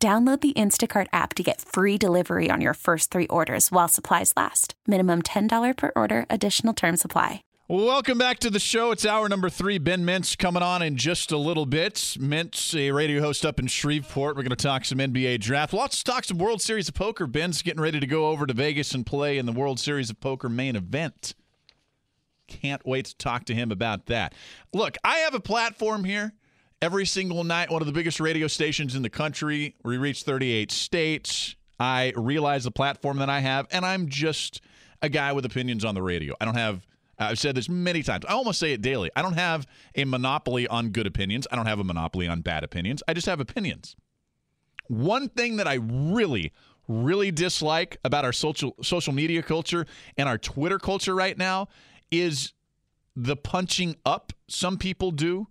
Download the Instacart app to get free delivery on your first three orders while supplies last. Minimum $10 per order, additional term supply. Welcome back to the show. It's hour number three. Ben Mintz coming on in just a little bit. Mintz, a radio host up in Shreveport. We're going to talk some NBA draft. Lots to talk some World Series of Poker. Ben's getting ready to go over to Vegas and play in the World Series of Poker main event. Can't wait to talk to him about that. Look, I have a platform here every single night, one of the biggest radio stations in the country. We reach 38 states. I realize the platform that I have, and I'm just a guy with opinions on the radio. I don't have, I've said this many times. I almost say it daily. I don't have a monopoly on good opinions. I don't have a monopoly on bad opinions. I just have opinions. One thing that I really, really dislike about our social social media culture and our Twitter culture right now is the punching up some people do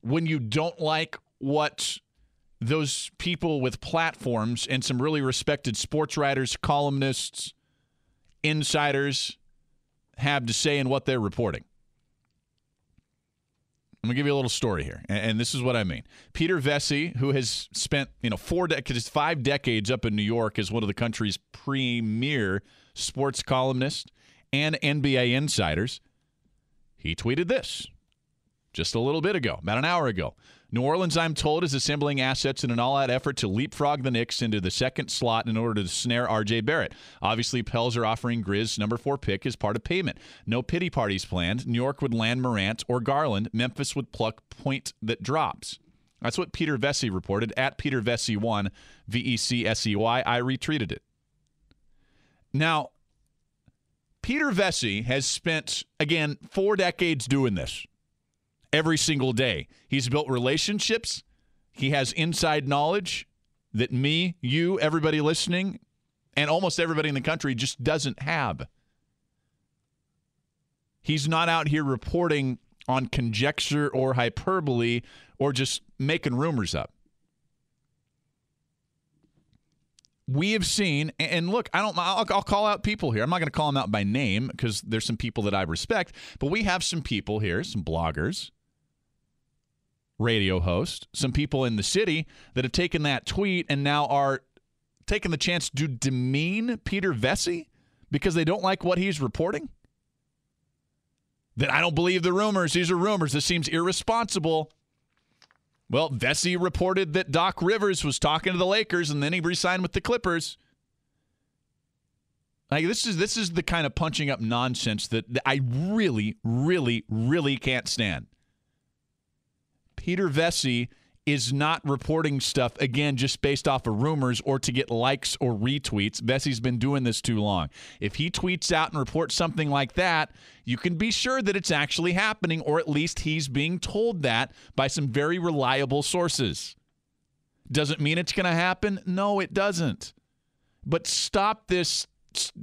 when you don't like what those people with platforms and some really respected sports writers, columnists, insiders have to say and what they're reporting. I'm gonna give you a little story here, and, this is what I mean. Peter Vecsey, who has spent you know four decades, five decades up in New York as one of the country's premier sports columnists and NBA insiders, he tweeted this just a little bit ago, about an hour ago. New Orleans, I'm told, is assembling assets in an all out effort to leapfrog the Knicks into the second slot in order to snare RJ Barrett. Obviously, Pels are offering Grizz number four pick as part of payment. No pity parties planned. New York would land Morant or Garland. Memphis would pluck point that drops. That's what Peter Vecsey reported at Peter Vecsey1, V E C S E Y. I retweeted it. Now, Peter Vecsey has spent, again, four decades doing this every single day. He's built relationships, he has inside knowledge that me, you, everybody listening, and almost everybody in the country just doesn't have. He's not out here reporting on conjecture or hyperbole or just making rumors up. we have seen, and look, I don't, I'll, I'll call out people here. I'm not going to call them out by name because there's some people that I respect, but we have some people here, some bloggers, radio host, some people in the city that have taken that tweet and now are taking the chance to demean Peter Vecsey because they don't like what he's reporting? That I don't believe the rumors. These are rumors. This seems irresponsible. Well, Vecsey reported that Doc Rivers was talking to the Lakers and then he re-signed with the Clippers. Like this is this is the kind of punching up nonsense that I really, really, really can't stand. Peter Vecsey is not reporting stuff again just based off of rumors or to get likes or retweets. Vecsey's been doing this too long. If he tweets out and reports something like that, you can be sure that it's actually happening, or at least he's being told that by some very reliable sources. Doesn't mean it's going to happen? No, it doesn't. But stop this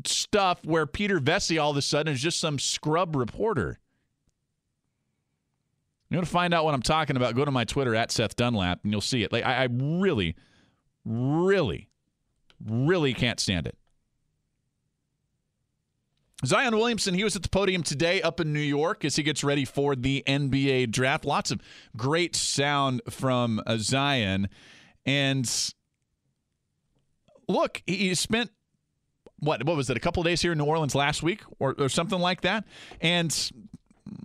stuff where Peter Vecsey all of a sudden is just some scrub reporter. You want to find out what I'm talking about? Go to my Twitter at Seth Dunlap, and you'll see it. Like I, I really, really, really can't stand it. Zion Williamson, he was at the podium today up in New York as he gets ready for the NBA draft. Lots of great sound from uh, Zion. And look, he spent what what was it a couple days here in New Orleans last week or, or something like that and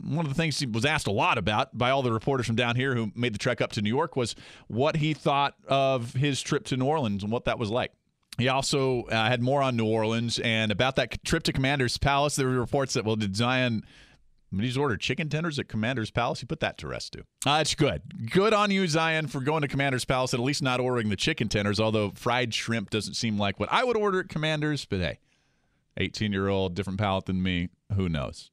one of the things he was asked a lot about by all the reporters from down here who made the trek up to New York was what he thought of his trip to New Orleans and what that was like. He also uh, had more on New Orleans and about that trip to Commander's Palace. There were reports that, well, did Zion. He's ordered chicken tenders at Commander's Palace. He put that to rest too. Uh, that's good. Good on you, Zion, for going to Commander's Palace and at least not ordering the chicken tenders. Although fried shrimp doesn't seem like what I would order at Commander's. But hey, 18 year old, different palate than me. Who knows?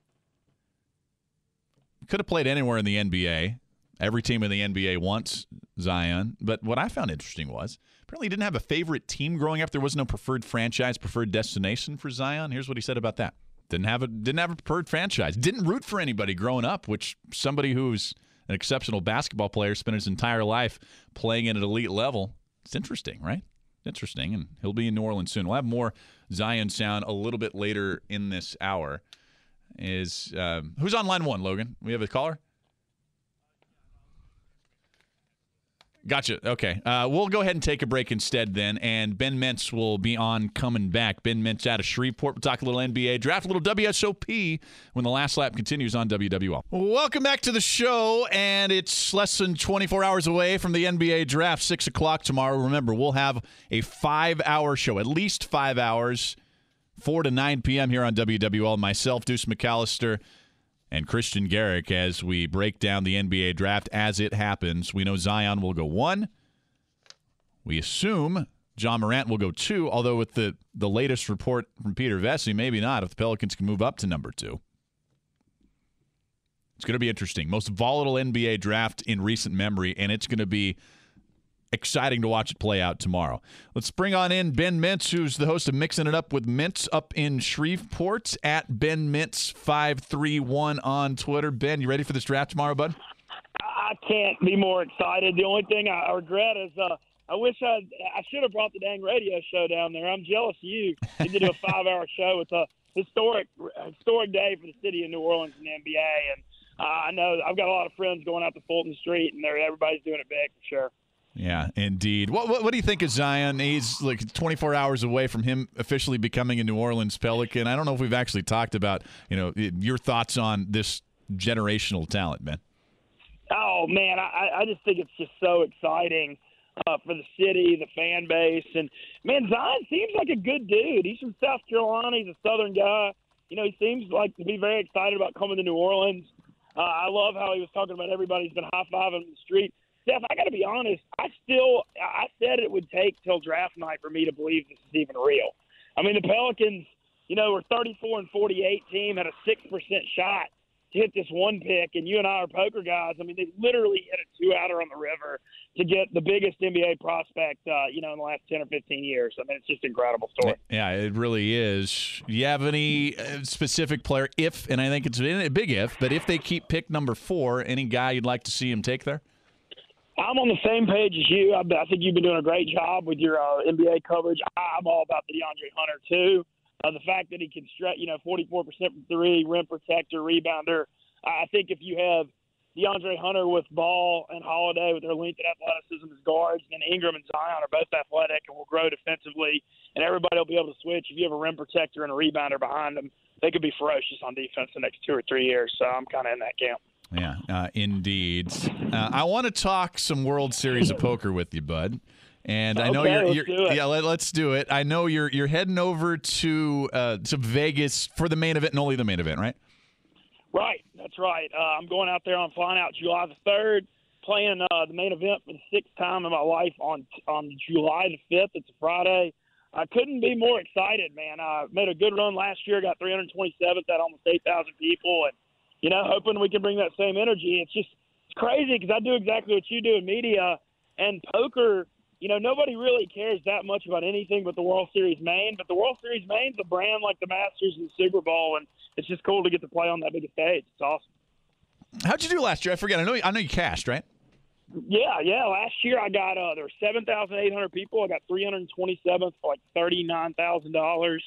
Could have played anywhere in the NBA. Every team in the NBA wants Zion. But what I found interesting was apparently he didn't have a favorite team growing up. There was no preferred franchise, preferred destination for Zion. Here's what he said about that. Didn't have a didn't have a preferred franchise. Didn't root for anybody growing up, which somebody who's an exceptional basketball player spent his entire life playing at an elite level. It's interesting, right? Interesting, and he'll be in New Orleans soon. We'll have more Zion sound a little bit later in this hour. Is um, who's on line one, Logan? We have a caller. Gotcha. Okay. Uh, we'll go ahead and take a break instead then, and Ben Mintz will be on coming back. Ben Mintz out of Shreveport. We'll talk a little NBA draft, a little WSOP when the last lap continues on WWL. Welcome back to the show, and it's less than 24 hours away from the NBA draft, 6 o'clock tomorrow. Remember, we'll have a five hour show, at least five hours, 4 to 9 p.m. here on WWL. Myself, Deuce McAllister and Kristian Garic as we break down the NBA draft as it happens. We know Zion will go one. We assume John Morant will go two, although with the, the latest report from Peter Vecsey, maybe not if the Pelicans can move up to number two. It's going to be interesting. Most volatile NBA draft in recent memory, and it's going to be exciting to watch it play out tomorrow. Let's bring on in Ben Mintz, who's the host of Mixing It Up with Mintz up in Shreveport at Ben Mintz531 on Twitter. Ben, you ready for this draft tomorrow, bud? I can't be more excited. The only thing I regret is uh, I wish I I should have brought the dang radio show down there. I'm jealous of you. You did a five hour show. It's a historic historic day for the city of New Orleans and the NBA. And uh, I know I've got a lot of friends going out to Fulton Street, and everybody's doing it big for sure. Yeah, indeed. What, what, what do you think of Zion? He's like 24 hours away from him officially becoming a New Orleans Pelican. I don't know if we've actually talked about you know your thoughts on this generational talent, man. Oh man, I, I just think it's just so exciting uh, for the city, the fan base, and man, Zion seems like a good dude. He's from South Carolina. He's a Southern guy. You know, he seems like to be very excited about coming to New Orleans. Uh, I love how he was talking about everybody's been high fiving in the street. Seth, I got to be honest. I still, I said it would take till draft night for me to believe this is even real. I mean, the Pelicans, you know, were 34 and 48 team, had a six percent shot to hit this one pick, and you and I are poker guys. I mean, they literally hit a two outer on the river to get the biggest NBA prospect, uh, you know, in the last 10 or 15 years. I mean, it's just an incredible story. Yeah, it really is. Do you have any uh, specific player, if, and I think it's a big if, but if they keep pick number four, any guy you'd like to see him take there? I'm on the same page as you. I, I think you've been doing a great job with your uh, NBA coverage. I'm all about the DeAndre Hunter too. Uh, the fact that he can stretch, you know, 44% from three, rim protector, rebounder. I think if you have DeAndre Hunter with Ball and Holiday with their length and athleticism as guards, and Ingram and Zion are both athletic and will grow defensively, and everybody will be able to switch. If you have a rim protector and a rebounder behind them, they could be ferocious on defense the next two or three years. So I'm kind of in that camp. Yeah, uh, indeed. Uh, I want to talk some World Series of Poker with you, bud. And I know okay, you're, you're yeah. Let, us do it. I know you're you're heading over to uh, to Vegas for the main event and only the main event, right? Right, that's right. Uh, I'm going out there. I'm flying out July the third, playing uh, the main event for the sixth time in my life on on July the fifth. It's a Friday. I couldn't be more excited, man. I made a good run last year. Got 327th at almost 8,000 people, and you know, hoping we can bring that same energy. It's just it's crazy because I do exactly what you do in media and poker. You know, nobody really cares that much about anything but the World Series main. But the World Series main's a brand like the Masters and the Super Bowl, and it's just cool to get to play on that big stage. It's awesome. How'd you do last year? I forget. I know. I know you cashed, right? Yeah, yeah. Last year I got uh, there were seven thousand eight hundred people. I got three hundred twenty seventh for like thirty nine thousand dollars.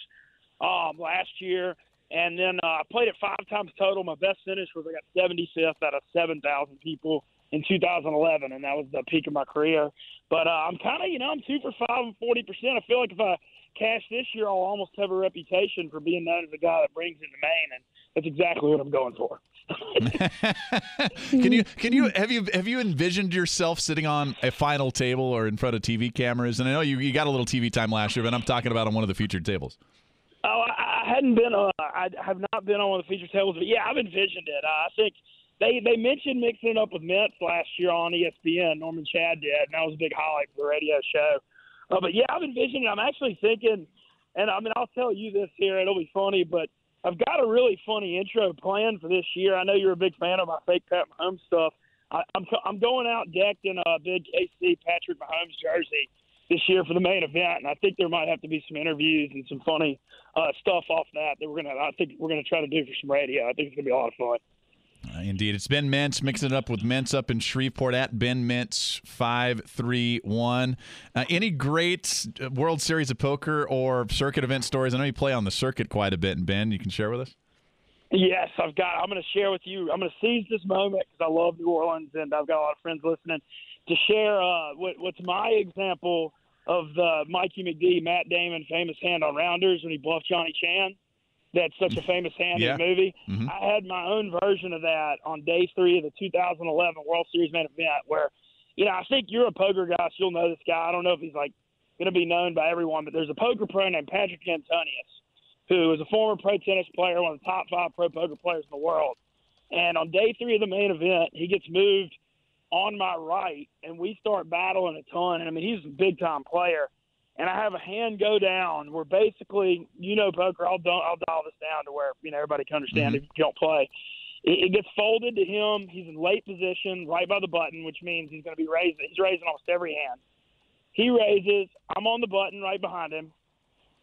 Um, last year, and then uh, I played it five times total. My best finish was I got 75th out of 7,000 people in 2011, and that was the peak of my career. But uh, I'm kind of, you know, I'm two for five and 40%. I feel like if I cash this year, I'll almost have a reputation for being known as a guy that brings in the main, and that's exactly what I'm going for. can you can you have you have you envisioned yourself sitting on a final table or in front of TV cameras? And I know you, you got a little TV time last year, but I'm talking about on one of the featured tables. Oh, I, hadn't been. Uh, I have not been on one of the feature tables, but yeah, I've envisioned it. Uh, I think they they mentioned mixing it up with Mintz last year on ESPN. Norman Chad did, and that was a big highlight for the radio show. Uh, but yeah, I've envisioned it. I'm actually thinking, and I mean, I'll tell you this here. It'll be funny, but I've got a really funny intro planned for this year. I know you're a big fan of my fake Pat Mahomes stuff. I, I'm I'm going out decked in a big KC Patrick Mahomes jersey this year for the main event, and I think there might have to be some interviews and some funny uh, stuff off that that we're gonna. I think we're gonna try to do for some radio. I think it's gonna be a lot of fun. Uh, indeed, it's Ben Mintz mixing it up with Mintz up in Shreveport at Ben Mintz five three one. Uh, any great uh, World Series of Poker or circuit event stories? I know you play on the circuit quite a bit, and Ben, you can share with us. Yes, I've got. I'm going to share with you. I'm going to seize this moment because I love New Orleans and I've got a lot of friends listening to share uh, what, what's my example of the Mikey McD, Matt Damon famous hand on rounders when he bluffed Johnny Chan. That's such a famous hand Yeah. in the movie. Mhm. I had my own version of that on day three of the 2011 World Series main event where, you know, I think you're a poker guy, so you'll know this guy. I don't know if he's like going to be known by everyone, but there's a poker pro named Patrik Antonius who is a former pro tennis player, one of the top five pro poker players in the world. And on day three of the main event, he gets moved on my right, and we start battling a ton. And I mean, he's a big time player. And I have a hand go down where basically, you know, poker. I'll do- I'll dial this down to where you know everybody can understand mm-hmm. if you don't play. It, it gets folded to him. He's in late position, right by the button, which means he's going to be raising. He's raising almost every hand. He raises. I'm on the button right behind him.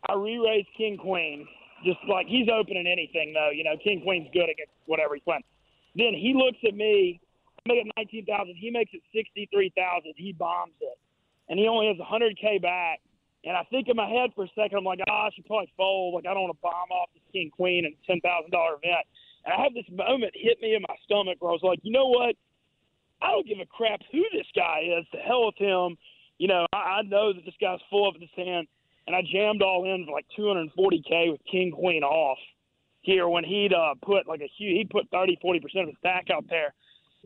I re-raise King Queen, just like he's opening anything though. You know, King Queen's good against whatever he's playing. Then he looks at me. I make it nineteen thousand. He makes it sixty-three thousand. He bombs it, and he only has a hundred k back. And I think in my head for a second, I'm like, oh, I should probably fold. Like I don't want to bomb off this King Queen and ten thousand dollar event. And I have this moment hit me in my stomach where I was like, you know what? I don't give a crap who this guy is. To hell with him. You know, I, I know that this guy's full of this hand and I jammed all in for like 240k with king queen off here when he'd uh, put like a huge he'd put 30 40 percent of the stack out there,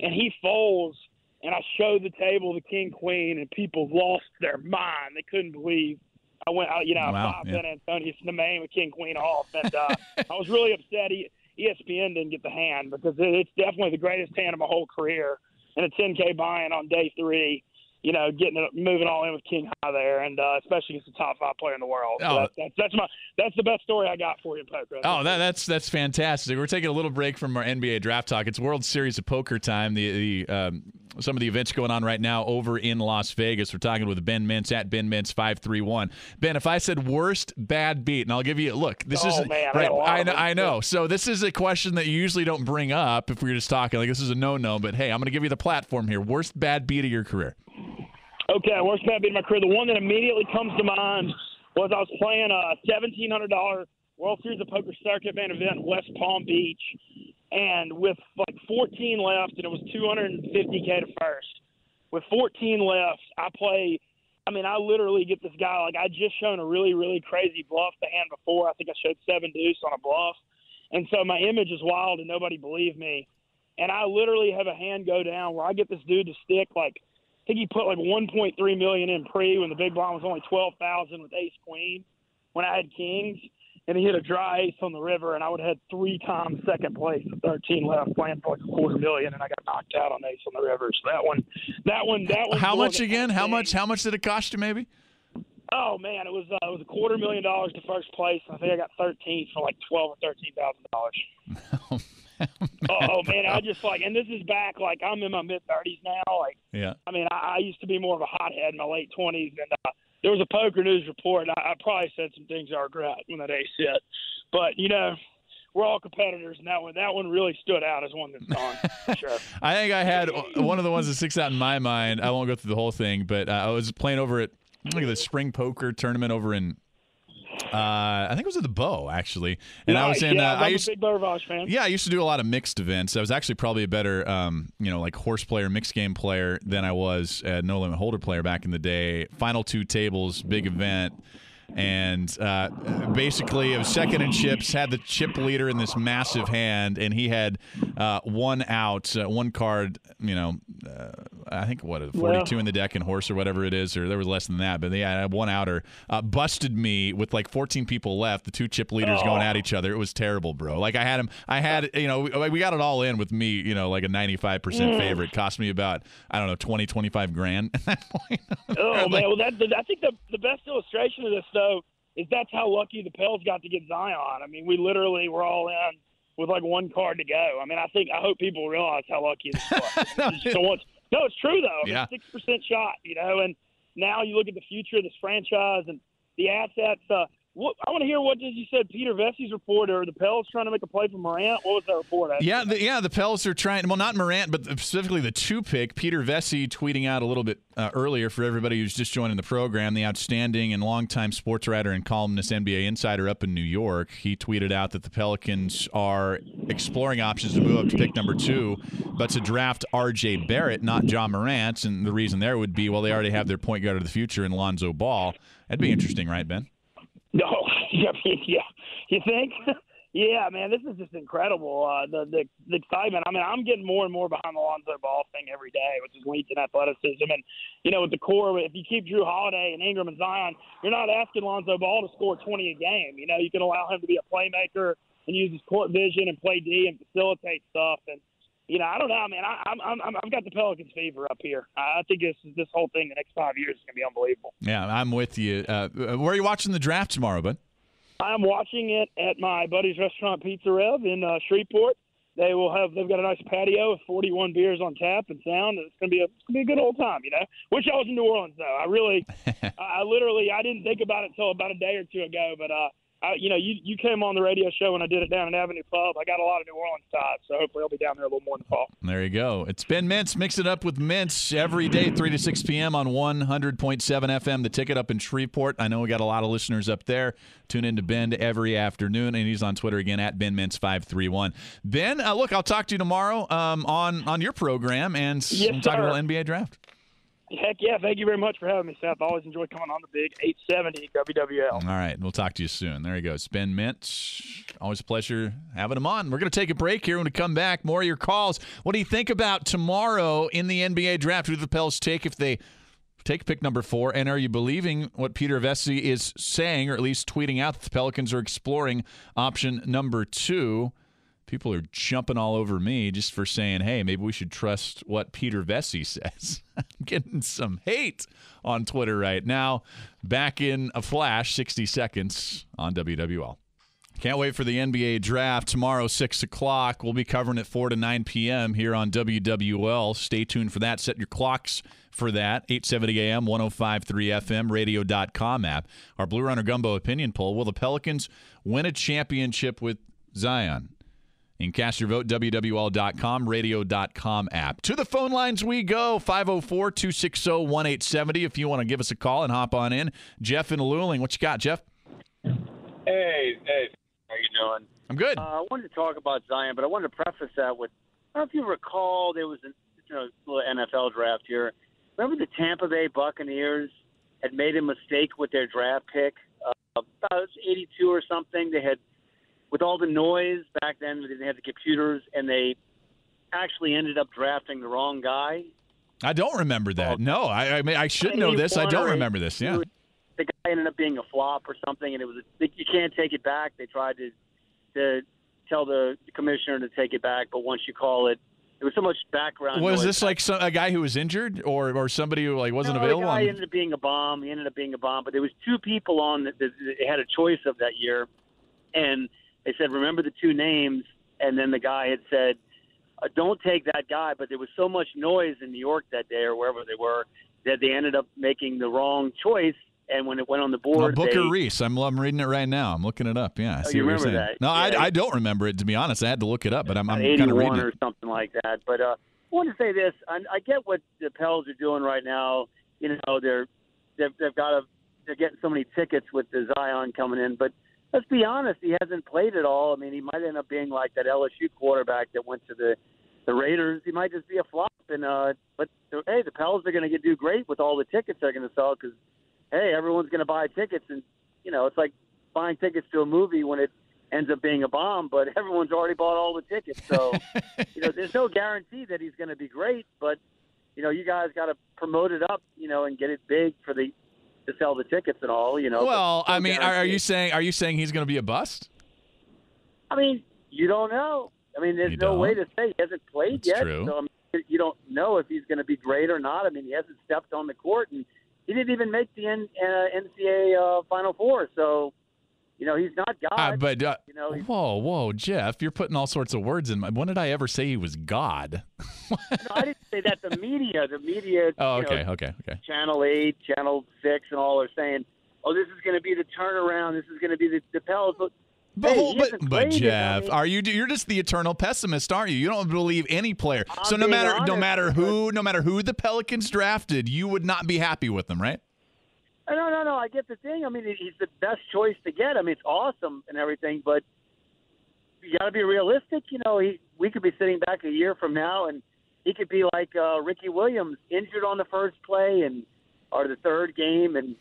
and he folds. And I showed the table the king queen, and people lost their mind. They couldn't believe I went out. You know, Wow, five yeah. In the main with king queen off, and uh, I was really upset. ESPN didn't get the hand because it, it's definitely the greatest hand of my whole career, and a 10k buy-in on day three you know, getting it, moving all in with King High there, and uh, especially against the top five player in the world. So Oh. that's, my that's the best story I got for you poker. Oh, that, that's that's fantastic. We're taking a little break from our NBA draft talk. It's World Series of Poker time. The the um, some of the events going on right now over in Las Vegas. We're talking with Ben Mintz at Ben Mintz five three one. Ben, if I said worst bad beat, and I'll give you a look. This Oh, is man, right. got a lot I know. I know. So this is a question that you usually don't bring up if we're just talking. Like this is a no no. But hey, I'm going to give you the platform here. Worst bad beat of your career. Okay, worst bad beat in my career. The one that immediately comes to mind was I was playing a seventeen hundred dollar World Series of Poker circuit main event in West Palm Beach, and with like fourteen left, and it was two hundred and fifty k to first. With fourteen left, I play. I mean, I literally get this guy like I just shown a really really crazy bluff the hand before. I think I showed seven deuce on a bluff, and so my image is wild, and nobody believed me. And I literally have a hand go down where I get this dude to stick like I think he put like 1.3 million in pre when the big blind was only 12,000 with ace queen when I had kings, and he hit a dry ace on the river, and I would have had three times second place with 13 left, playing for like a quarter million, and I got knocked out on ace on the river. So that one, that one, that one. How much again? How much? How much did it cost you? Maybe. Oh man, it was uh, it was a quarter million dollars to first place, I think I got 13 for like 12 or 13 thousand dollars. Oh man, I just like, and this is back like I'm in my mid 30s now, like. Yeah. I mean, I, I used to be more of a hothead in my late twenties, and uh, there was a poker news report. And I, I probably said some things I regret when that ace hit, but you know, we're all competitors, and that one that one really stood out as one that's gone for sure. I think I had one of the ones that sticks out in my mind. I won't go through the whole thing, but uh, I was playing over at look at the spring poker tournament over in. Uh, I think it was at the Beau actually, and I was in. Yeah, uh, I a used, big Beau Rivage fan. yeah, I used to do a lot of mixed events. I was actually probably a better, um, you know, like horse player, mixed game player than I was a no limit hold'em player back in the day. Final two tables, big event. And uh, basically, it was second in chips. Had the chip leader in this massive hand, and he had uh, one out, uh, one card. You know, uh, I think what a forty-two Well- in the deck and horse or whatever it is, or there was less than that. But they had one outer. Uh, busted me with like fourteen people left. The two chip leaders going at each other. It was terrible, bro. Like I had him. I had you know we, we got it all in with me. You know, like a ninety-five Mm. percent favorite. Cost me about I don't know 20, 25 grand at that point. Oh Like- man, well that I think the the best illustration of this though is that's how lucky the Pels got to get Zion. I mean, we literally were all in with like one card to go. I mean, I think I hope people realize how lucky this was. No, just the one- no, it's true though. Yeah. six percent shot, you know, and now you look at the future of this franchise and the assets. Uh, what, I want to hear what did you said Peter Vecsey's report or the Pels trying to make a play for Morant. What was that report? Yeah, the, yeah, the Pels are trying. Well, not Morant, but specifically the two pick. Peter Vecsey tweeting out a little bit uh, earlier for everybody who's just joining the program. The outstanding and longtime sports writer and columnist, NBA insider up in New York. He tweeted out that the Pelicans are exploring options to move up to pick number two, but to draft R.J. Barrett, not John Morant. And the reason there would be, well, they already have their point guard of the future in Lonzo Ball. That'd be interesting, right, Ben? Yeah, yeah. You think? yeah, man, this is just incredible. Uh, the, the the excitement. I mean, I'm getting more and more behind the Lonzo Ball thing every day, which is leads in athleticism. And you know, with the core, if you keep Jrue Holiday and Ingram and Zion, you're not asking Lonzo Ball to score 20 a game. You know, you can allow him to be a playmaker and use his court vision and play D and facilitate stuff. And you know, I don't know, man. I, I'm, I'm, I've got the Pelicans fever up here. I think this this whole thing, the next five years, is to be unbelievable. Yeah, I'm with you. Uh, where are you watching the draft tomorrow, bud? I'm watching it at my buddy's restaurant, Pizza Rev in uh, Shreveport. They will have they've got a nice patio with 41 beers on tap and sound, and it's gonna be a it's gonna be a good old time, you know. Wish I was in New Orleans though. I really, I literally, I didn't think about it until about a day or two ago, but uh, I, you know, you you came on the radio show when I did it down at Avenue Pub. I got a lot of New Orleans ties, so hopefully I'll be down there a little more in the fall. There you go. It's Ben Mintz. Mix it up with Mintz every day, 3 to 6 p.m. on 100.7 FM. The ticket up in Shreveport. I know we got a lot of listeners up there. Tune in to Ben every afternoon, and he's on Twitter again at Ben Mintz531. Ben, uh, look, I'll talk to you tomorrow um, on, on your program, and yes, we'll talk about NBA draft. Heck yeah. Thank you very much for having me, Seth. I always enjoy coming on the big 870 WWL. All right. We'll talk to you soon. There he goes. Ben Mintz. Always a pleasure having him on. We're going to take a break here. When we come back, more of your calls. What do you think about tomorrow in the NBA draft? Who do the Pels take if they take pick number four? And are you believing what Peter Vecsey is saying, or at least tweeting out that the Pelicans are exploring option number two? People are jumping all over me just for saying, hey, maybe we should trust what Peter Vecsey says. I'm getting some hate on Twitter right now. Back in a flash, 60 seconds on WWL. Can't wait for the NBA draft tomorrow, 6 o'clock. We'll be covering it 4 to 9 p.m. here on WWL. Stay tuned for that. Set your clocks for that. 870 AM, 1053 FM, radio.com app. Our Blue Runner Gumbo opinion poll Will the Pelicans win a championship with Zion? And cast your vote wwl.com radio.com app. To the phone lines we go 504-260-1870 if you want to give us a call and hop on in jeff and luling. What you got jeff? Hey hey how you doing? I'm good. Uh, i wanted to talk about zion but i wanted to preface that with i don't know if you recall there was a you know, little nfl draft here. Remember the tampa bay buccaneers had made a mistake with their draft pick? Uh, about 82 or something they had with all the noise back then, they didn't have the computers, and they actually ended up drafting the wrong guy. I don't remember that. Oh. No, I, I mean I should know this. I don't remember this. Yeah, the guy ended up being a flop or something, and it was a, you can't take it back. They tried to to tell the commissioner to take it back, but once you call it, there was so much background. Was noise. this like some, a guy who was injured, or or somebody who like wasn't no, available? The guy ended up being a bomb. He ended up being a bomb, but there was two people on that, that had a choice of that year, and they said, remember the two names, and then the guy had said, uh, don't take that guy. But there was so much noise in New York that day or wherever they were that they ended up making the wrong choice. And when it went on the board, Booker they, Reese. I'm, I'm reading it right now. I'm looking it up. Yeah, I oh, see you what remember you're saying. that? No, yeah, I, I don't remember it to be honest. I had to look it up, but I'm, I'm kind of reading or it. something like that. But uh, I want to say this: I, I get what the Pels are doing right now. You know, they're they've, they've got a they're getting so many tickets with the Zion coming in, but let's be honest, he hasn't played at all. I mean, he might end up being like that LSU quarterback that went to the the Raiders. He might just be a flop. And uh, but hey, the Pels are going to do great with all the tickets they're going to sell because hey, everyone's going to buy tickets, and you know, it's like buying tickets to a movie when it ends up being a bomb, but everyone's already bought all the tickets. So, you know, there's no guarantee that he's going to be great, but you know, you guys got to promote it up, you know, and get it big for the to sell the tickets and all, you know. Well, I mean, are, are you saying are you saying he's going to be a bust? I mean, you don't know. I mean, there's You no don't? way to say he hasn't played That's yet, true. so I mean, you don't know if he's going to be great or not. I mean, he hasn't stepped on the court, and he didn't even make the N, uh, NCAA uh, Final Four. So, You know, he's not God. Uh, but uh, you know, whoa, whoa, Jeff, you're putting all sorts of words in my. When did I ever say he was God? no, I didn't say that. The media, the media. Oh, you know, okay, okay, okay. Channel Eight, Channel Six, and all are saying, "Oh, this is going to be the turnaround. This is going to be the, the Pels." But, But, hey, but, but played it. I Jeff, are you? You're just the eternal pessimist, aren't you? You don't believe any player. I'm so no matter no matter who no matter who the Pelicans drafted, you would not be happy with them, right? No, no, no. I get the thing. I mean, he's the best choice to get. I mean, it's awesome and everything, but you got to be realistic. You know, he we could be sitting back a year from now, and he could be like uh, Ricky Williams, injured on the first play and or the third game, and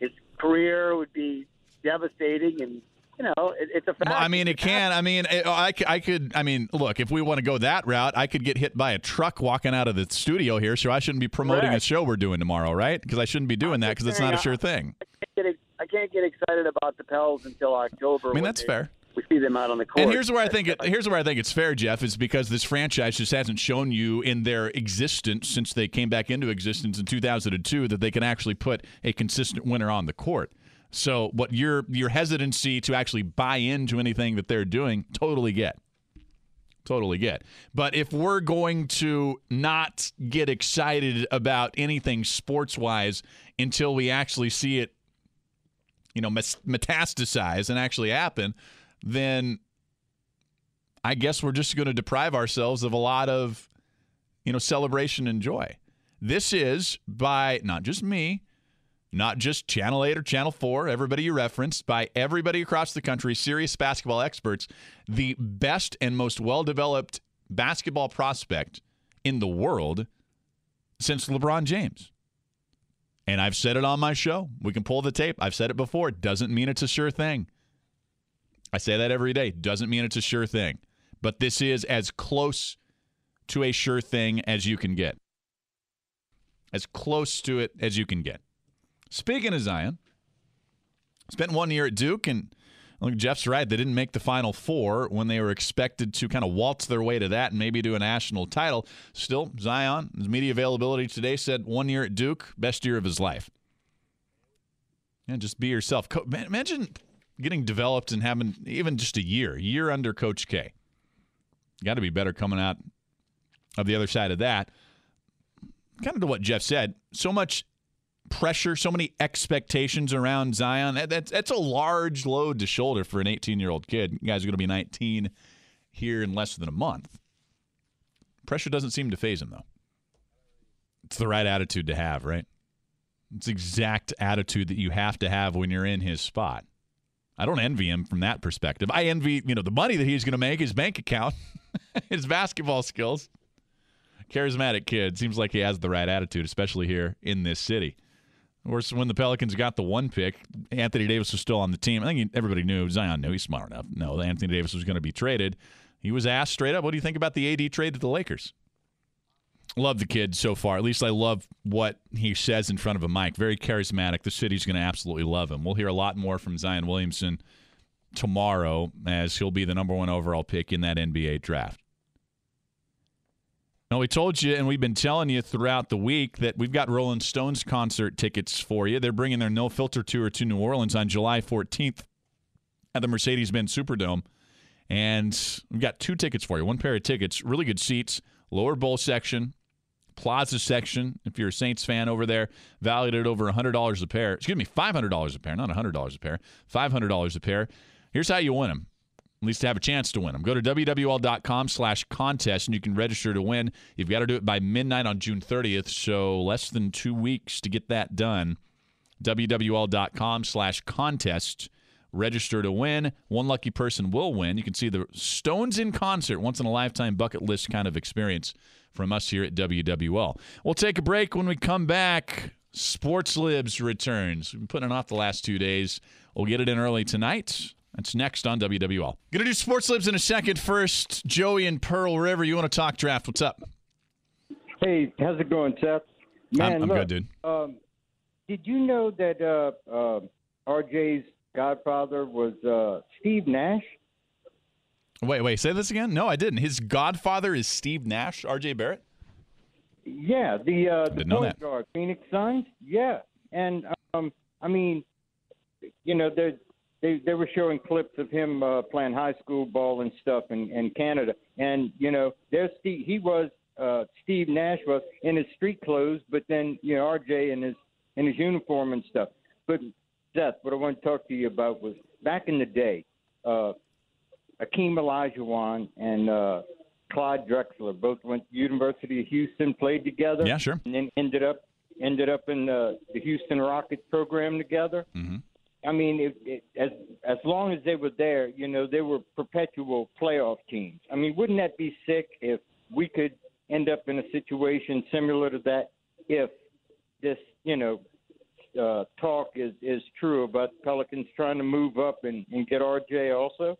his career would be devastating. And you know, it, it's a fact. Well, I mean, it can. I mean, it, I, I could. I mean, look, if we want to go that route, I could get hit by a truck walking out of the studio here, so I shouldn't be promoting a show we're doing tomorrow, right? Because I shouldn't be doing that because it's not a sure thing. I can't, get, I can't get excited about the Pels until October. I mean, that's they- fair. We see them out on the court. And here's where I think it, here's where I think it's fair, Jeff, is because this franchise just hasn't shown you in their existence since they came back into existence in 2002 that they can actually put a consistent winner on the court. So, what your your hesitancy to actually buy into anything that they're doing, totally get. Totally get. But if we're going to not get excited about anything sports wise until we actually see it, you know, metastasize and actually happen, then I guess we're just going to deprive ourselves of a lot of, you know, celebration and joy. This is by not just me, not just Channel 8 or Channel 4, everybody you referenced, by everybody across the country, serious basketball experts, the best and most well developed basketball prospect in the world since LeBron James. And I've said it on my show. We can pull the tape. I've said it before. It doesn't mean it's a sure thing. I say that every day. Doesn't mean it's a sure thing. But this is as close to a sure thing as you can get. As close to it as you can get. Speaking of Zion, spent one year at Duke, and look, Jeff's right. They didn't make the Final Four when they were expected to kind of waltz their way to that and maybe do a national title. Still, Zion, his media availability today said one year at Duke, best year of his life. And just be yourself. Co- Imagine getting developed and having even just a year, year under Coach K. Got to be better coming out of the other side of that. Kind of to what Jeff said. So much pressure, so many expectations around Zion. That, that's that's a large load to shoulder for an 18 year old kid. You guys are going to be 19 here in less than a month. Pressure doesn't seem to phase him though. It's the right attitude to have, right? It's exact attitude that you have to have when you're in his spot. I don't envy him from that perspective. I envy, you know, the money that he's going to make, his bank account, his basketball skills. Charismatic kid. Seems like he has the right attitude, especially here in this city. Of course, when the Pelicans got the one pick, Anthony Davis was still on the team. I think everybody knew Zion knew he's smart enough. No, Anthony Davis was going to be traded. He was asked straight up, "What do you think about the AD trade to the Lakers?" Love the kid so far. At least I love what he says in front of a mic. Very charismatic. The city's going to absolutely love him. We'll hear a lot more from Zion Williamson tomorrow as he'll be the number one overall pick in that NBA draft. Now, we told you, and we've been telling you throughout the week that we've got Rolling Stones concert tickets for you. They're bringing their No Filter tour to New Orleans on July 14th at the Mercedes Benz Superdome. And we've got two tickets for you one pair of tickets, really good seats, lower bowl section, plaza section. If you're a Saints fan over there, valued at over $100 a pair. Excuse me, $500 a pair, not $100 a pair, $500 a pair. Here's how you win them at least to have a chance to win them. Go to wwl.com slash contest and you can register to win. You've got to do it by midnight on June 30th, so less than two weeks to get that done. wwl.com slash contest. Register to win. One lucky person will win. You can see the Stones in concert, once in a lifetime bucket list kind of experience from us here at WWL. We'll take a break when we come back. Sports Libs returns. We've been putting it off the last two days. We'll get it in early tonight. That's next on WWL. Gonna do Sports Libs in a second. First, Joey and Pearl River. You want to talk draft? What's up? Hey, how's it going, Seth? Man, I'm, I'm look, good, dude. Um, did you know that uh, uh, RJ's godfather was uh, Steve Nash? Wait, wait. Say this again. No, I didn't. His godfather is Steve Nash. R.J. Barrett. Yeah, the uh, the know point that. guard, Phoenix Suns. Yeah, and um, I mean, you know, there they they were showing clips of him uh, playing high school ball and stuff in, in Canada, and you know, there's Steve. He was uh, Steve Nash was in his street clothes, but then you know RJ in his in his uniform and stuff. But Seth, what I want to talk to you about was back in the day, uh, Akeem Olajuwon and uh, Clyde Drexler both went to University of Houston, played together. Yeah, sure. And then ended up ended up in the, the Houston Rockets program together. Mm-hmm. I mean, it, it, as as long as they were there, you know, they were perpetual playoff teams. I mean, wouldn't that be sick if we could end up in a situation similar to that if this, you know, uh, talk is is true about Pelicans trying to move up and, and get RJ also?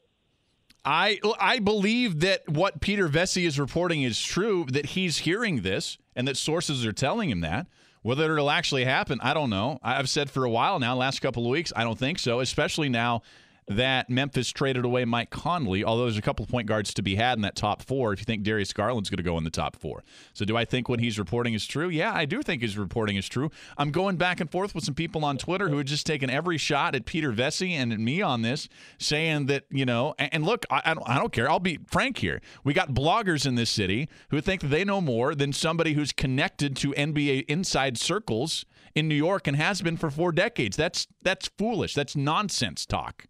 I I believe that what Peter Vecsey is reporting is true. That he's hearing this, and that sources are telling him that. Whether it'll actually happen, I don't know. I've said for a while now, last couple of weeks, I don't think so, especially now that Memphis traded away Mike Conley, although there's a couple point guards to be had in that top four if you think Darius Garland's going to go in the top four. So, do I think what he's reporting is true? Yeah, I do think his reporting is true. I'm going back and forth with some people on Twitter who had just taken every shot at Peter Vecsey and at me on this, saying that, you know, and, and look, I, I, don't, I don't care. I'll be frank here. We got bloggers in this city who think that they know more than somebody who's connected to NBA inside circles in New York and has been for four decades. That's that's foolish. That's nonsense talk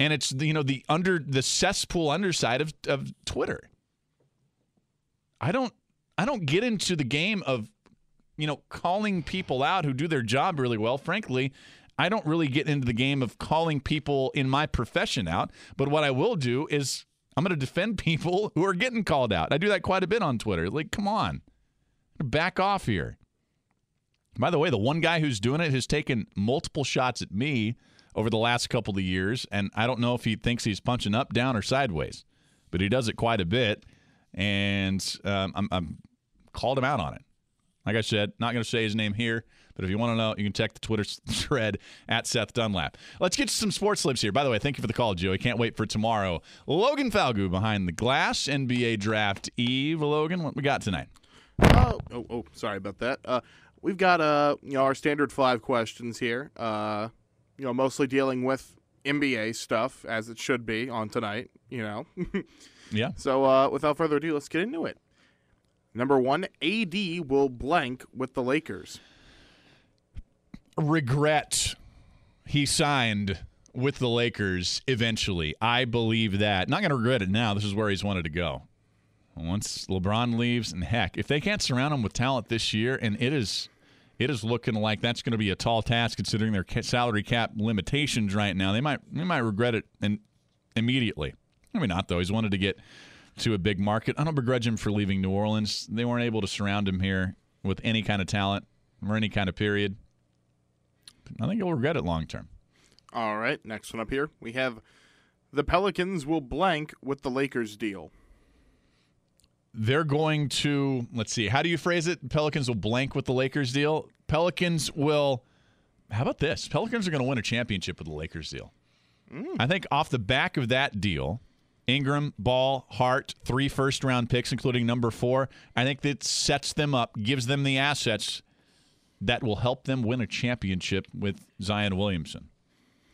and it's you know the under the cesspool underside of, of Twitter. I don't I don't get into the game of you know calling people out who do their job really well. Frankly, I don't really get into the game of calling people in my profession out. But what I will do is I'm going to defend people who are getting called out. I do that quite a bit on Twitter. Like, come on, back off here. By the way, the one guy who's doing it has taken multiple shots at me over the last couple of years, and I don't know if he thinks he's punching up, down, or sideways, but he does it quite a bit, and um, I'm, I'm called him out on it. Like I said, not going to say his name here, but if you want to know, you can check the Twitter thread at Seth Dunlap. Let's get to some Sports Libs here. By the way, thank you for the call, Joey. Can't wait for tomorrow. Logan Falgu behind the glass, NBA Draft Eve. Logan, what we got tonight? Oh, oh, oh sorry about that. Uh, we've got uh, you know, our standard five questions here. Uh, you know, mostly dealing with NBA stuff as it should be on tonight, you know. yeah. So uh, without further ado, let's get into it. Number one, AD will blank with the Lakers. Regret he signed with the Lakers eventually. I believe that. Not going to regret it now. This is where he's wanted to go. Once LeBron leaves, and heck, if they can't surround him with talent this year, and it is it is looking like that's going to be a tall task considering their salary cap limitations right now. They might they might regret it and immediately. Maybe not though. He's wanted to get to a big market. I don't begrudge him for leaving New Orleans. They weren't able to surround him here with any kind of talent or any kind of period. I think he'll regret it long term. All right, next one up here. We have the Pelicans will blank with the Lakers deal they're going to let's see how do you phrase it? Pelicans will blank with the lakers deal. Pelicans will how about this? Pelicans are going to win a championship with the lakers deal. Mm. i think off the back of that deal ingram ball hart three first round picks including number four i think that sets them up gives them the assets that will help them win a championship with zion williamson.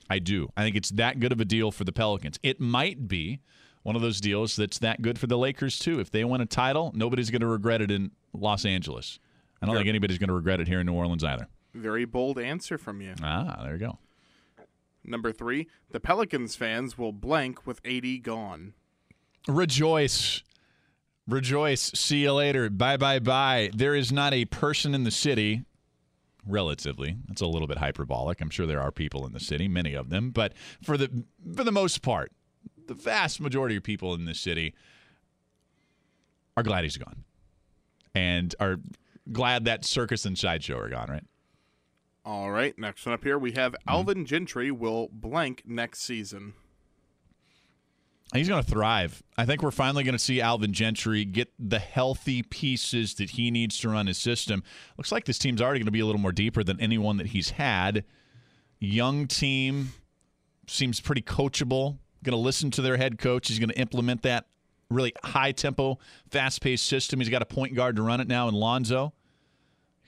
I do. I think it's that good of a deal for the pelicans. It might be one of those deals that's that good for the Lakers too. If they win a title, nobody's going to regret it in Los Angeles. I don't Very, think anybody's going to regret it here in New Orleans either. Very bold answer from you. Ah, there you go. Number three, the Pelicans fans will blank with AD gone. Rejoice. Rejoice. See you later. Bye, bye, bye. There is not a person in the city, relatively. That's a little bit hyperbolic. I'm sure there are people in the city, many of them, but for the for the most part, the vast majority of people in this city are glad he's gone and are glad that circus and sideshow are gone, right? All right. Next one up here, we have mm-hmm. Alvin Gentry will blank next season. He's going to thrive. I think we're finally going to see Alvin Gentry get the healthy pieces that he needs to run his system. Looks like this team's already going to be a little more deeper than anyone that he's had. Young team seems pretty coachable going to listen to their head coach. He's going to implement that really high tempo, fast paced system. He's got a point guard to run it now in Lonzo.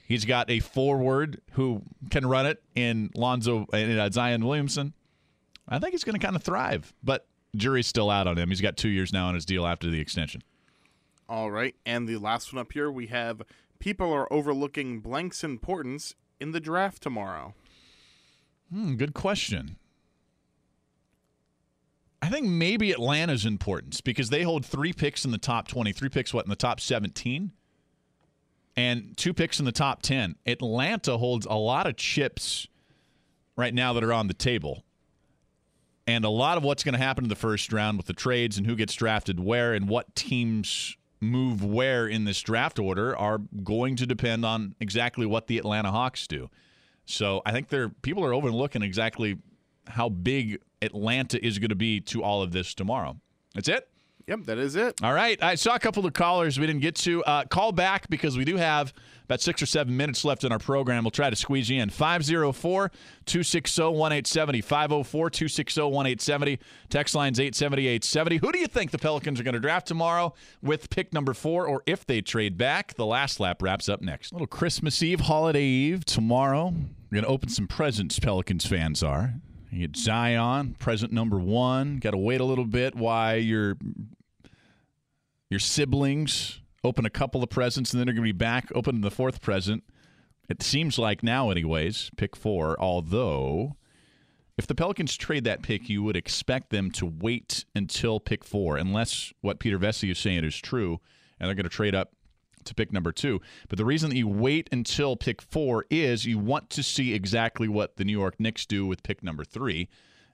He's got a forward who can run it in Lonzo and uh, Zion Williamson. I think he's going to kind of thrive, but jury's still out on him. He's got two years now on his deal after the extension. All right, and the last one up here, we have people are overlooking blank's importance in the draft tomorrow. Hmm, good question. I think maybe Atlanta's importance because they hold three picks in the top 20, three picks, what, in the top 17? And two picks in the top 10. Atlanta holds a lot of chips right now that are on the table. And a lot of what's going to happen in the first round with the trades and who gets drafted where and what teams move where in this draft order are going to depend on exactly what the Atlanta Hawks do. So I think they're people are overlooking exactly how big Atlanta is going to be to all of this tomorrow. That's it. Yep, that is it. All right. I saw a couple of callers we didn't get to. Uh, call back because we do have about six or seven minutes left in our program. We'll try to squeeze you in. 504 260 1870. 504 260 1870. Text lines 870 870. Who do you think the Pelicans are going to draft tomorrow with pick number four or if they trade back? The last lap wraps up next. little Christmas Eve, holiday Eve tomorrow. We're going to open some presents, Pelicans fans are. You get Zion, present number one. Got to wait a little bit Why your your siblings open a couple of presents, and then they're going to be back opening the fourth present. It seems like now, anyways, pick four. Although, if the Pelicans trade that pick, you would expect them to wait until pick four, unless what Peter Vecsey is saying is true, and they're going to trade up to pick number two. But the reason that you wait until pick four is you want to see exactly what the New York Knicks do with pick number three,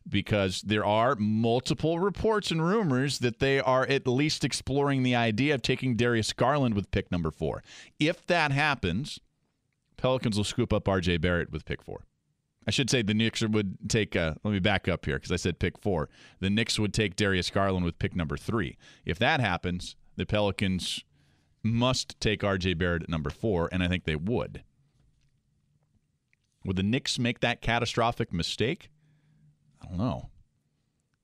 because there are multiple reports and rumors that they are at least exploring the idea of taking Darius Garland with pick number four. If that happens, Pelicans will scoop up RJ Barrett with pick four. I should say the Knicks would take. Uh, let me back up here because I said pick four. The Knicks would take Darius Garland with pick number three. If that happens, the Pelicans must take RJ Barrett at number four, and I think they would. Would the Knicks make that catastrophic mistake? I don't know.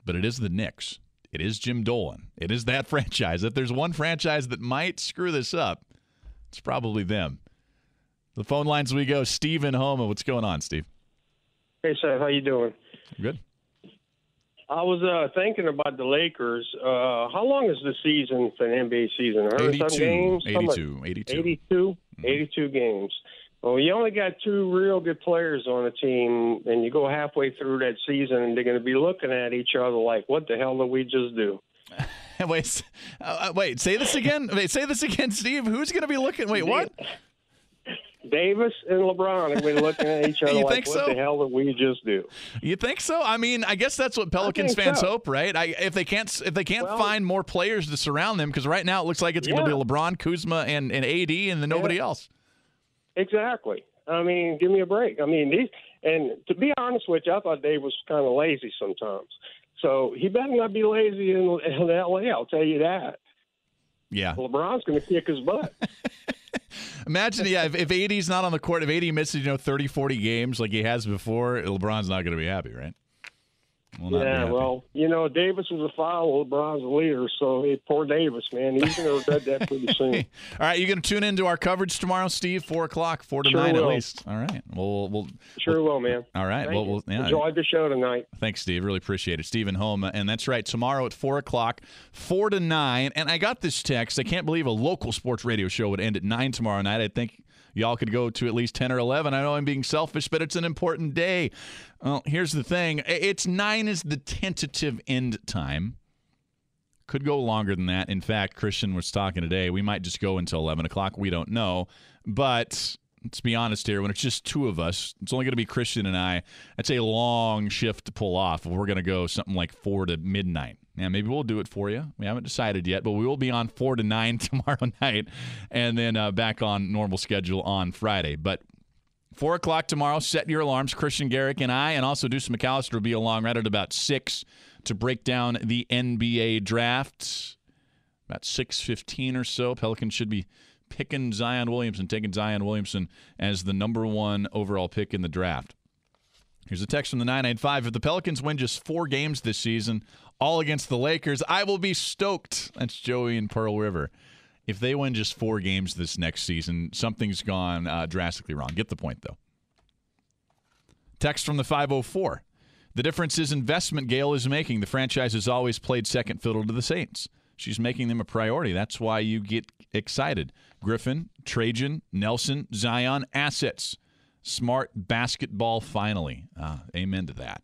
But it is the Knicks. It is Jim Dolan. It is that franchise. If there's one franchise that might screw this up, it's probably them. The phone lines we go. Steve in Houma. What's going on, Steve? Hey, Seth. How you doing? Good. I was uh, thinking about the Lakers. Uh, how long is the season for the NBA season? 82. games? 82. 82. 82? 82 games. Well, you only got two real good players on the team, and you go halfway through that season, and they're going to be looking at each other like, "What the hell did we just do?" wait, uh, wait. Say this again. Wait, say this again, Steve. Who's going to be looking? Wait, what? Davis and LeBron going to looking at each other like, think "What the hell did we just do?" You think so? I mean, I guess that's what Pelicans fans so. hope, right? I, if they can't, if they can't Well- find more players to surround them, because right now it looks like it's going to be LeBron, Kuzma, and, and AD, and then nobody else. Exactly. I mean, give me a break. I mean, these and to be honest with you, I thought Dave was kind of lazy sometimes. So he better not be lazy in, in L.A. I'll tell you that. Yeah. LeBron's going to kick his butt. Imagine, yeah, if, if AD's not on the court, if AD misses, you know, 30, 40 games like he has before, LeBron's not going to be happy, right? Will yeah, well, you know, Davis was a foul. LeBron's leader, so hey, poor Davis, man, he's going to regret that pretty soon. All right, you're going to tune into our coverage tomorrow, Steve? Four o'clock, four to Sure nine at least. All right. Well, we'll, we'll Sure will, man. all right. Thank Well, we'll yeah. Enjoyed the show tonight. Thanks, Steve. Really appreciate it. Steve in Houma. And that's right, tomorrow at 4 o'clock, 4 to 9. And I got this text. I can't believe a local sports radio show would end at 9 tomorrow night. I think y'all could go to at least 10 or 11. I know I'm being selfish, but it's an important day. Well, here's the thing it's 9 is the tentative end time. Could go longer than that. In fact, Kristian was talking today. We might just go until 11 o'clock. We don't know. But let's be honest here. When it's just two of us, it's only going to be Kristian and I. That's a long shift to pull off. We're going to go something like 4 to midnight. Yeah, maybe we'll do it for you. We haven't decided yet, but we will be on 4 to 9 tomorrow night and then uh, back on normal schedule on Friday. But 4 o'clock tomorrow, set your alarms. Kristian Garic and I, and also Deuce McAllister will be along right at about 6 to break down the NBA draft. About 6.15 or so, Pelicans should be picking Zion Williamson, taking Zion Williamson as the number one overall pick in the draft. Here's a text from the 995. If the Pelicans win just four games this season, all against the Lakers, I will be stoked. That's Joey in Pearl River. if they win just four games this next season, something's gone uh, drastically wrong. Get the point, though. Text from the 504. The difference is investment Gayle is making. The franchise has always played second fiddle to the Saints. She's making them a priority. That's why you get excited. Griffin, Trajan, Nelson, Zion, assets. Smart basketball finally. Ah, amen to that.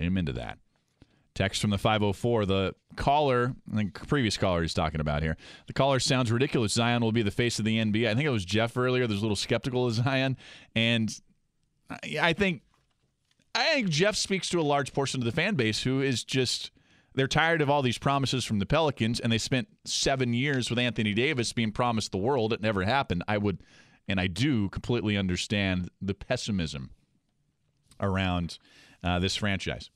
Amen to that. Text from the 504. The caller, I think previous caller he's talking about here. The caller sounds ridiculous. Zion will be the face of the NBA. I think it was Jeff earlier. There's a little skeptical of Zion. And I think I think Jeff speaks to a large portion of the fan base who is just they're tired of all these promises from the Pelicans, and they spent seven years with Anthony Davis being promised the world. It never happened. I would, and I do completely understand the pessimism around uh, this franchise.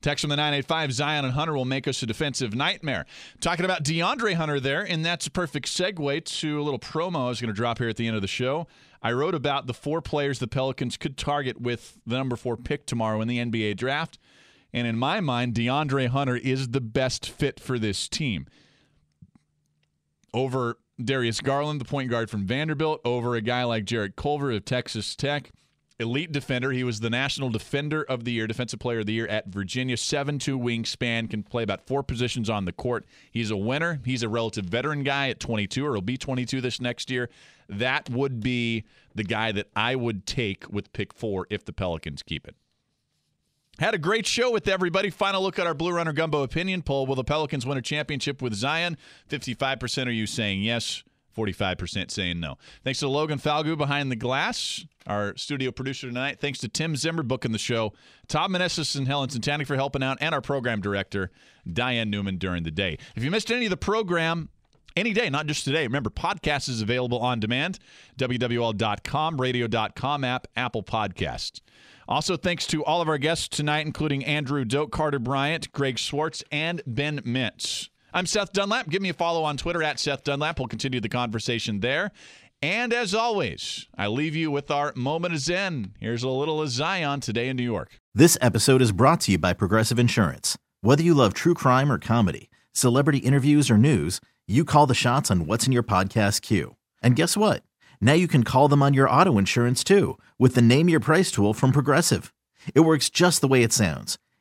Text from the 985 Zion and Hunter will make us a defensive nightmare. Talking about DeAndre Hunter there, and that's a perfect segue to a little promo I was going to drop here at the end of the show. I wrote about the four players the Pelicans could target with the number four pick tomorrow in the NBA draft. And in my mind, DeAndre Hunter is the best fit for this team. Over Darius Garland, the point guard from Vanderbilt, over a guy like Jarrett Culver of Texas Tech. Elite defender. He was the National Defender of the Year, Defensive Player of the Year at Virginia. 7 2 wingspan, can play about four positions on the court. He's a winner. He's a relative veteran guy at 22, or he'll be 22 this next year. That would be the guy that I would take with pick four if the Pelicans keep it. Had a great show with everybody. Final look at our Blue Runner Gumbo opinion poll. Will the Pelicans win a championship with Zion? 55% are you saying yes, 45% saying no. Thanks to Logan Falgu behind the glass, our studio producer tonight. Thanks to Tim Zimmer booking the show, Tom Meneses and Helen Santanic for helping out, and our program director, Diane Newman, during the day. If you missed any of the program, any day, not just today. Remember, podcast is available on demand, WWL.com, radio.com app, Apple Podcasts. Also, thanks to all of our guests tonight, including Andrew Doak, Carter Bryant, Greg Swartz, and Ben Mintz. I'm Seth Dunlap. Give me a follow on Twitter at Seth Dunlap. We'll continue the conversation there. And as always, I leave you with our moment of Zen. Here's a little of Zion today in New York. This episode is brought to you by Progressive Insurance. Whether you love true crime or comedy, celebrity interviews or news, you call the shots on what's in your podcast queue. And guess what? Now you can call them on your auto insurance too with the Name Your Price tool from Progressive. It works just the way it sounds.